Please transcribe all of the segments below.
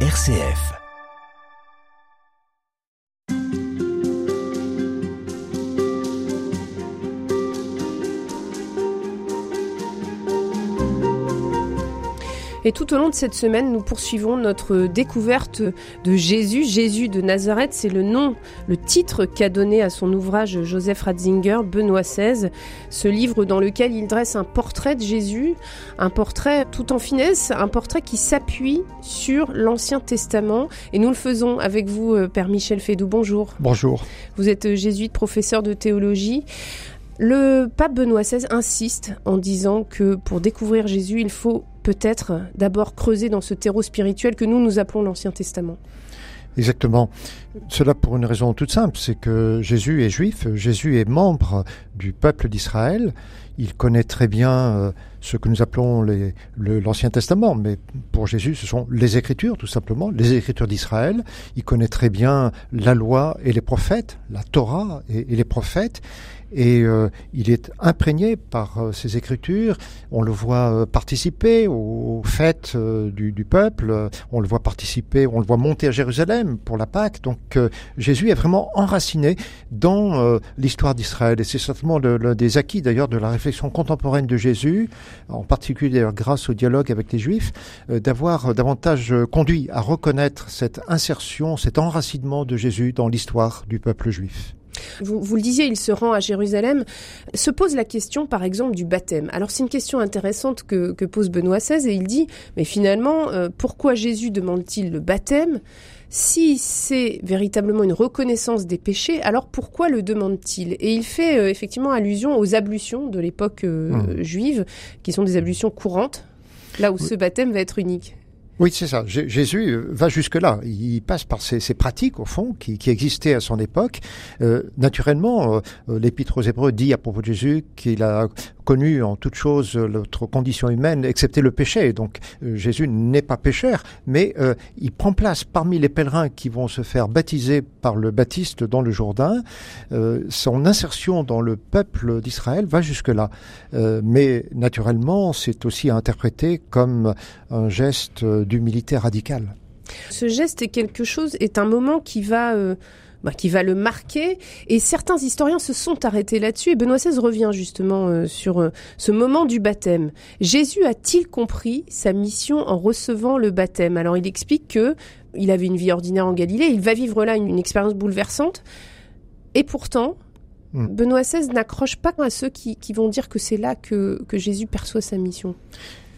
RCF. Et tout au long de cette semaine, nous poursuivons notre découverte de Jésus. Jésus de Nazareth, c'est le nom, le titre qu'a donné à son ouvrage Joseph Ratzinger, Benoît XVI. Ce livre dans lequel il dresse un portrait de Jésus, un portrait tout en finesse, un portrait qui s'appuie sur l'Ancien Testament. Et nous le faisons avec vous, euh, Père Michel Fédou. Bonjour. Bonjour. Vous êtes jésuite, professeur de théologie. Le pape Benoît XVI insiste en disant que pour découvrir Jésus, il faut peut-être d'abord creuser dans ce terreau spirituel que nous nous appelons l'Ancien Testament. Exactement. Cela pour une raison toute simple, c'est que Jésus est juif, Jésus est membre du peuple d'Israël, il connaît très bien euh, ce que nous appelons l'Ancien Testament, mais pour Jésus, ce sont les Écritures, tout simplement, les Écritures d'Israël. Il connaît très bien la loi et les prophètes, la Torah et les prophètes, et euh, il est imprégné par euh, ces écritures. On le voit euh, participer aux fêtes du, du, peuple, on le voit participer, on le voit monter à Jérusalem pour la Pâque. Donc Jésus est vraiment enraciné dans l'histoire d'Israël et c'est certainement l'un des acquis d'ailleurs de la réflexion contemporaine de Jésus, en particulier grâce au dialogue avec les Juifs, d'avoir davantage conduit à reconnaître cette insertion, cet enracinement de Jésus dans l'histoire du peuple juif. Vous, le disiez, il se rend à Jérusalem. Se pose la question, par exemple, du baptême. Alors c'est une question intéressante que, pose Benoît XVI et il dit, mais finalement, euh, pourquoi Jésus demande-t-il le baptême si c'est véritablement une reconnaissance des péchés, alors pourquoi le demande-t-il? Et il fait euh, effectivement allusion aux ablutions de l'époque euh, mmh. juive, qui sont des ablutions courantes, là où ce baptême va être unique. Oui, c'est ça. Jésus euh, va jusque-là. Il passe par ces, pratiques, au fond, qui, qui, existaient à son époque. Euh, naturellement, euh, l'Épître aux Hébreux dit à propos de Jésus qu'il a connu en toute chose notre condition humaine, excepté le péché. Donc euh, Jésus n'est pas pécheur, mais euh, il prend place parmi les pèlerins qui vont se faire baptiser par le baptiste dans le Jourdain. Euh, son insertion dans le peuple d'Israël va jusque-là. mais naturellement, c'est aussi interprété comme un geste d'humilité radicale. Ce geste est quelque chose, est un moment qui va bah, qui va le marquer. Et certains historiens se sont arrêtés là-dessus. Et Benoît XVI revient justement euh, sur euh, ce moment du baptême. Jésus a-t-il compris sa mission en recevant le baptême? Alors il explique que il avait une vie ordinaire en Galilée. Il va vivre là une, expérience bouleversante. Et pourtant, hmm. Benoît XVI n'accroche pas à ceux qui, qui vont dire que c'est là que, que Jésus perçoit sa mission.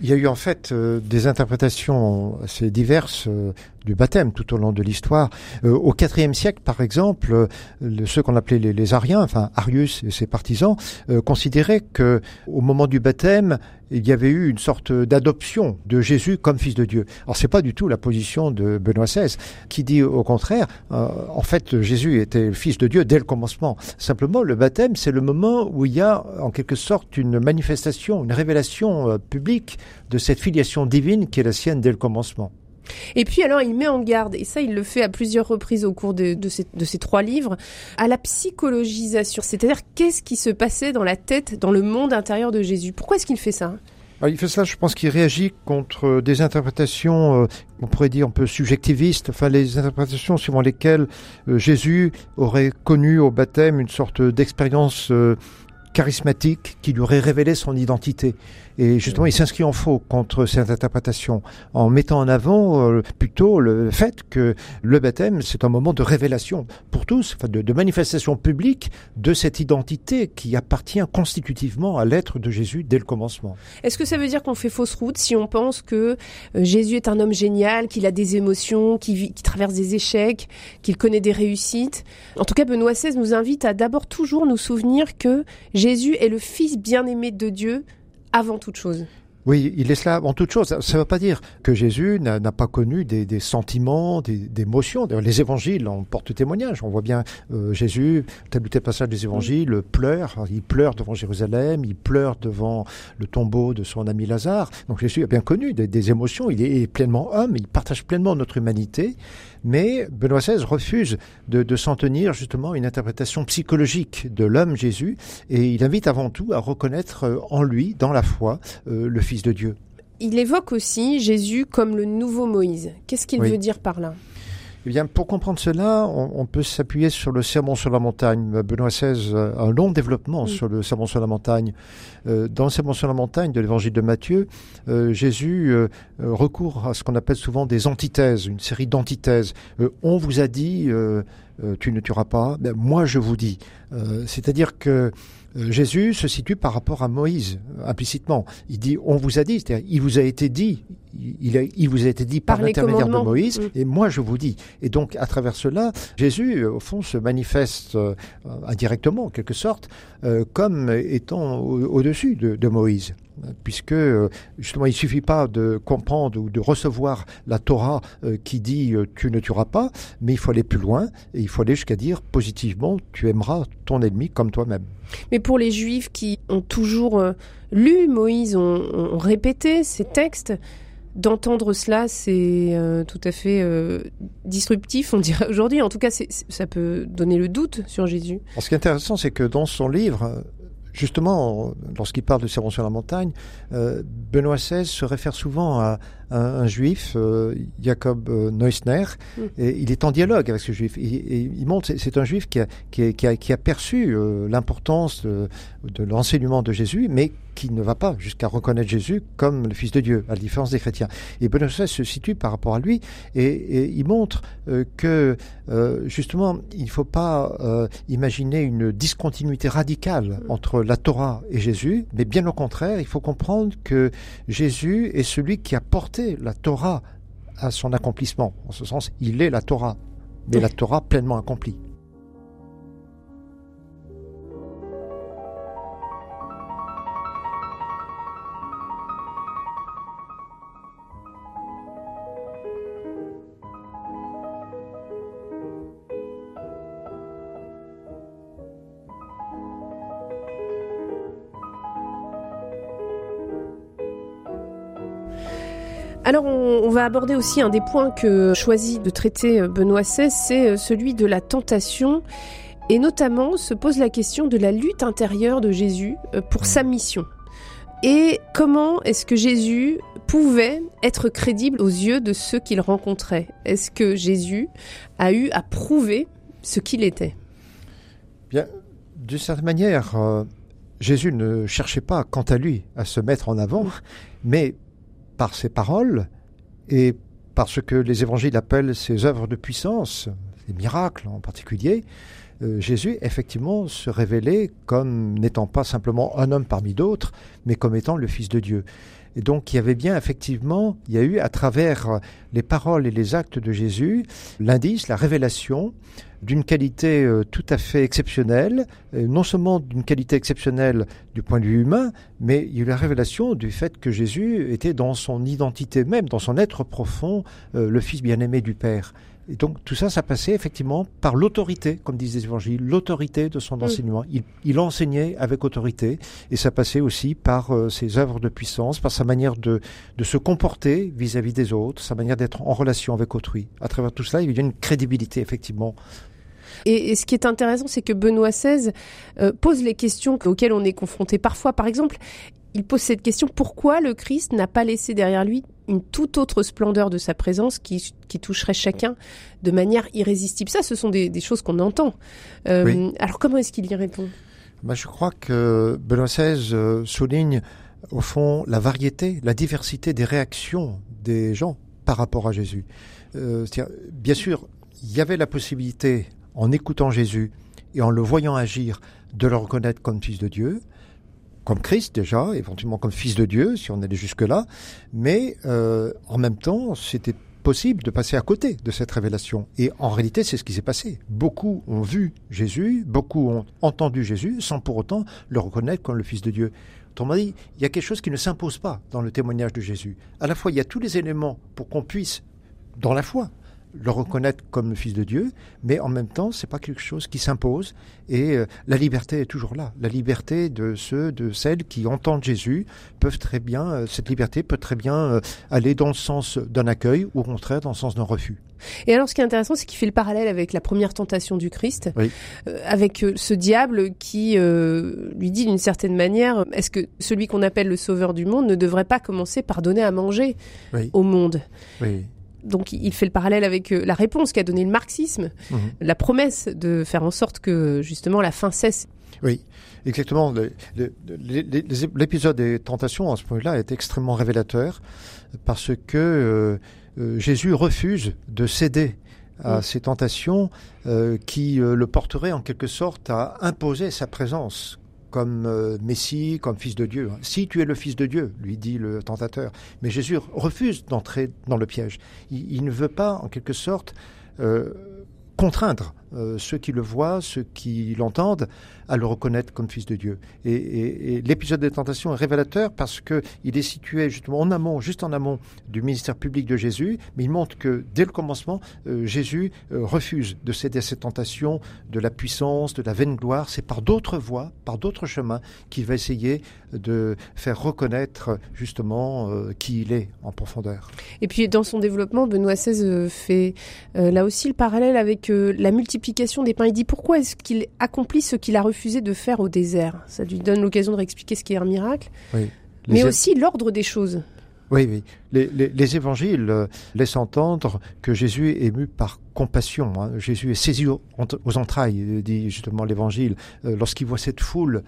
Il y a eu en fait euh, des interprétations assez diverses euh, du baptême tout au long de l'histoire. Euh, au IVe siècle, par exemple, ceux qu'on appelait les, les, Ariens, enfin Arius et ses partisans, considéraient que au moment du baptême, il y avait eu une sorte d'adoption de Jésus comme fils de Dieu. Alors c'est pas du tout la position de Benoît XVI, qui dit au contraire, en fait Jésus était fils de Dieu dès le commencement. Simplement, le baptême, c'est le moment où il y a en quelque sorte une manifestation, une révélation publique de cette filiation divine qui est la sienne dès le commencement. Et puis alors il met en garde, et ça il le fait à plusieurs reprises au cours de, ces, de ces, trois livres, à la psychologisation, c'est-à-dire qu'est-ce qui se passait dans la tête, dans le monde intérieur de Jésus? Pourquoi est-ce qu'il fait ça? Il fait ça, je pense qu'il réagit contre des interprétations, euh, on pourrait dire un peu subjectivistes, enfin les interprétations suivant lesquelles euh, Jésus aurait connu au baptême une sorte d'expérience euh, charismatique qui lui aurait révélé son identité. Et justement, il s'inscrit en faux contre cette interprétation, en mettant en avant euh, plutôt le fait que le baptême, c'est un moment de révélation pour tous, de, manifestation publique de cette identité qui appartient constitutivement à l'être de Jésus dès le commencement. Est-ce que ça veut dire qu'on fait fausse route si on pense que euh, Jésus est un homme génial, qu'il a des émotions, qu'il traverse des échecs, qu'il connaît des réussites? En tout cas, Benoît XVI nous invite à d'abord toujours nous souvenir que Jésus est le Fils bien-aimé de Dieu avant toute chose. Oui, il est cela avant toute chose. Ça ne veut pas dire que Jésus n'a pas connu des, des sentiments, des, des émotions. Les évangiles en portent témoignage. On voit bien euh, Jésus, tel ou tel passage des évangiles, pleure. Il pleure devant Jérusalem, il pleure devant le tombeau de son ami Lazare. Donc Jésus a bien connu des, des émotions. Il est pleinement homme, il partage pleinement notre humanité. Mais Benoît XVI refuse de, de s'en tenir justement une interprétation psychologique de l'homme Jésus. Et il invite avant tout à reconnaître euh, en lui, dans la foi, euh, le Fils de Dieu. il évoque aussi Jésus comme le nouveau Moïse. Qu'est-ce qu'il veut dire par là? Eh bien, pour comprendre cela, on, peut s'appuyer sur le sermon sur la montagne. Benoît XVI a un long développement sur le sermon sur la montagne. Euh, dans le sermon sur la montagne de l'évangile de Matthieu, euh, Jésus euh, recourt à ce qu'on appelle souvent des antithèses, une série d'antithèses. on vous a dit, tu ne tueras pas. Ben, moi, je vous dis. C'est-à-dire que euh, Jésus se situe par rapport à Moïse, implicitement. Il dit, on vous a dit, c'est-à-dire, il vous a été dit, il, il vous a été dit par, l'intermédiaire de Moïse, mm. et moi je vous dis. Et donc, à travers cela, Jésus, au fond, se manifeste euh, indirectement, en quelque sorte, euh, comme étant au-dessus de Moïse puisque euh, justement il suffit pas de comprendre ou de recevoir la Torah euh, qui dit euh, tu ne tueras pas, mais il faut aller plus loin et il faut aller jusqu'à dire positivement tu aimeras ton ennemi comme toi-même. Mais pour les Juifs qui ont toujours lu Moïse, ont, répété ces textes, d'entendre cela, c'est tout à fait disruptif, on dirait aujourd'hui. En tout cas, ça peut donner le doute sur Jésus. ce qui est intéressant, c'est que dans son livre, justement, lorsqu'il parle de Sermon sur la montagne, euh, Benoît XVI se réfère souvent à, un, juif, euh, Jacob euh, Neusner, mm. et il est en dialogue avec ce juif. Et, il montre, c'est un juif qui a, qui a, perçu l'importance de, de l'enseignement de Jésus, mais qui ne va pas jusqu'à reconnaître Jésus comme le Fils de Dieu, à la différence des chrétiens. Et Benoît XVI se situe par rapport à lui, et, il montre que, justement, il ne faut pas imaginer une discontinuité radicale mm. entre la Torah et Jésus, mais bien au contraire, il faut comprendre que Jésus est celui qui a porté la Torah à son accomplissement. En ce sens, il est la Torah, mais la Torah pleinement accomplie. Alors on, va aborder aussi un des points que choisit de traiter euh, Benoît XVI, c'est euh, celui de la tentation. Et notamment se pose la question de la lutte intérieure de Jésus euh, pour sa mission. Et comment est-ce que Jésus pouvait être crédible aux yeux de ceux qu'il rencontrait? Est-ce que Jésus a eu à prouver ce qu'il était? Bien, d'une certaine manière, Jésus ne cherchait pas, quant à lui, à se mettre en avant, mais par ses paroles et par ce que les évangiles appellent ses œuvres de puissance, les miracles en particulier, euh, Jésus effectivement se révélait comme n'étant pas simplement un homme parmi d'autres, mais comme étant le Fils de Dieu. Et donc il y avait bien effectivement, il y a eu à travers les paroles et les actes de Jésus l'indice, la révélation d'une qualité euh, tout à fait exceptionnelle, euh, non seulement d'une qualité exceptionnelle du point de vue humain, mais il y a eu la révélation du fait que Jésus était dans son identité même, dans son être profond, euh, le Fils bien-aimé du Père. Et donc tout ça, ça passait effectivement par l'autorité, comme disent les évangiles, l'autorité de son enseignement. Il, enseignait avec autorité, et ça passait aussi par ses œuvres de puissance, par sa manière de, de se comporter vis-à-vis des autres, sa manière d'être en relation avec autrui. À travers tout cela, il y a une crédibilité effectivement et, ce qui est intéressant, c'est que Benoît XVI euh, pose les questions auxquelles on est confronté parfois. Par exemple, il pose cette question pourquoi le Christ n'a pas laissé derrière lui une toute autre splendeur de sa présence qui, toucherait chacun de manière irrésistible? Ça, ce sont des, choses qu'on entend. Euh, alors, comment est-ce qu'il y répond? Bah, Je crois que Benoît XVI euh, souligne, au fond, la variété, la diversité des réactions des gens par rapport à Jésus. bien sûr, il y avait la possibilité en écoutant Jésus et en le voyant agir, de le reconnaître comme fils de Dieu, comme Christ déjà, éventuellement comme fils de Dieu, si on allait jusque-là, mais euh, en même temps, c'était possible de passer à côté de cette révélation. Et en réalité, c'est ce qui s'est passé. Beaucoup ont vu Jésus, beaucoup ont entendu Jésus, sans pour autant le reconnaître comme le Fils de Dieu. Autrement dit, il y a quelque chose qui ne s'impose pas dans le témoignage de Jésus. À la fois, il y a tous les éléments pour qu'on puisse, dans la foi, le reconnaître comme le Fils de Dieu, mais en même temps, c'est pas quelque chose qui s'impose. Et euh, la liberté est toujours là. La liberté de ceux, de celles qui entendent Jésus peuvent très bien, euh, cette liberté peut très bien euh, aller dans le sens d'un accueil ou au contraire dans le sens d'un refus. Et alors, ce qui est intéressant, c'est qu'il fait le parallèle avec la première tentation du Christ, avec ce diable qui lui dit d'une certaine manière, est-ce que celui qu'on appelle le Sauveur du monde ne devrait pas commencer par donner à manger au monde? Oui donc il fait le parallèle avec euh, la réponse qu'a donné le marxisme, mhm. la promesse de faire en sorte que justement la faim cesse. Oui, exactement. L'épisode des tentations à ce point-là est extrêmement révélateur parce que euh, euh, Jésus refuse de céder à ces tentations qui le porteraient en quelque sorte à imposer sa présence comme euh, Messie, comme Fils de Dieu. Si tu es le Fils de Dieu, lui dit le tentateur. Mais Jésus refuse d'entrer dans le piège. Il, ne veut pas, en quelque sorte, euh, contraindre euh, ceux qui le voient, ceux qui l'entendent, à le reconnaître comme fils de Dieu. Et, l'épisode des tentations est révélateur parce que il est situé justement en amont, juste en amont du ministère public de Jésus, mais il montre que dès le commencement, euh, Jésus euh, refuse de céder à ces tentations de la puissance, de la vaine gloire. C'est par d'autres voies, par d'autres chemins qu'il va essayer de faire reconnaître justement qui il est en profondeur. Et puis dans son développement, Benoît XVI fait là aussi le parallèle avec la multiplication multiplication des pains. Il dit pourquoi est-ce qu'il accomplit ce qu'il a refusé de faire au désert? Ça lui donne l'occasion de réexpliquer ce qui est un miracle, mais aussi l'ordre des choses. Oui, oui. Les, évangiles euh, laissent entendre que Jésus est ému par compassion. Hein. Jésus est saisi aux, entrailles, euh, dit justement l'évangile. Euh, lorsqu'il voit cette foule,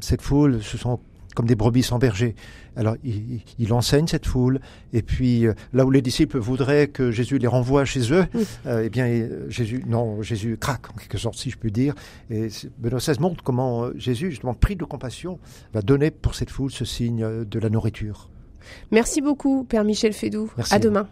cette foule, ce sont comme des brebis sans berger. Alors il, enseigne cette foule, et puis euh, là où les disciples voudraient que Jésus les renvoie chez eux, euh, eh bien Jésus, non, Jésus craque en quelque sorte, si je puis dire. Et Benoît XVI montre comment euh, Jésus, justement pris de compassion, va donner pour cette foule ce signe de la nourriture. Merci beaucoup, Père Michel Fédou. À demain.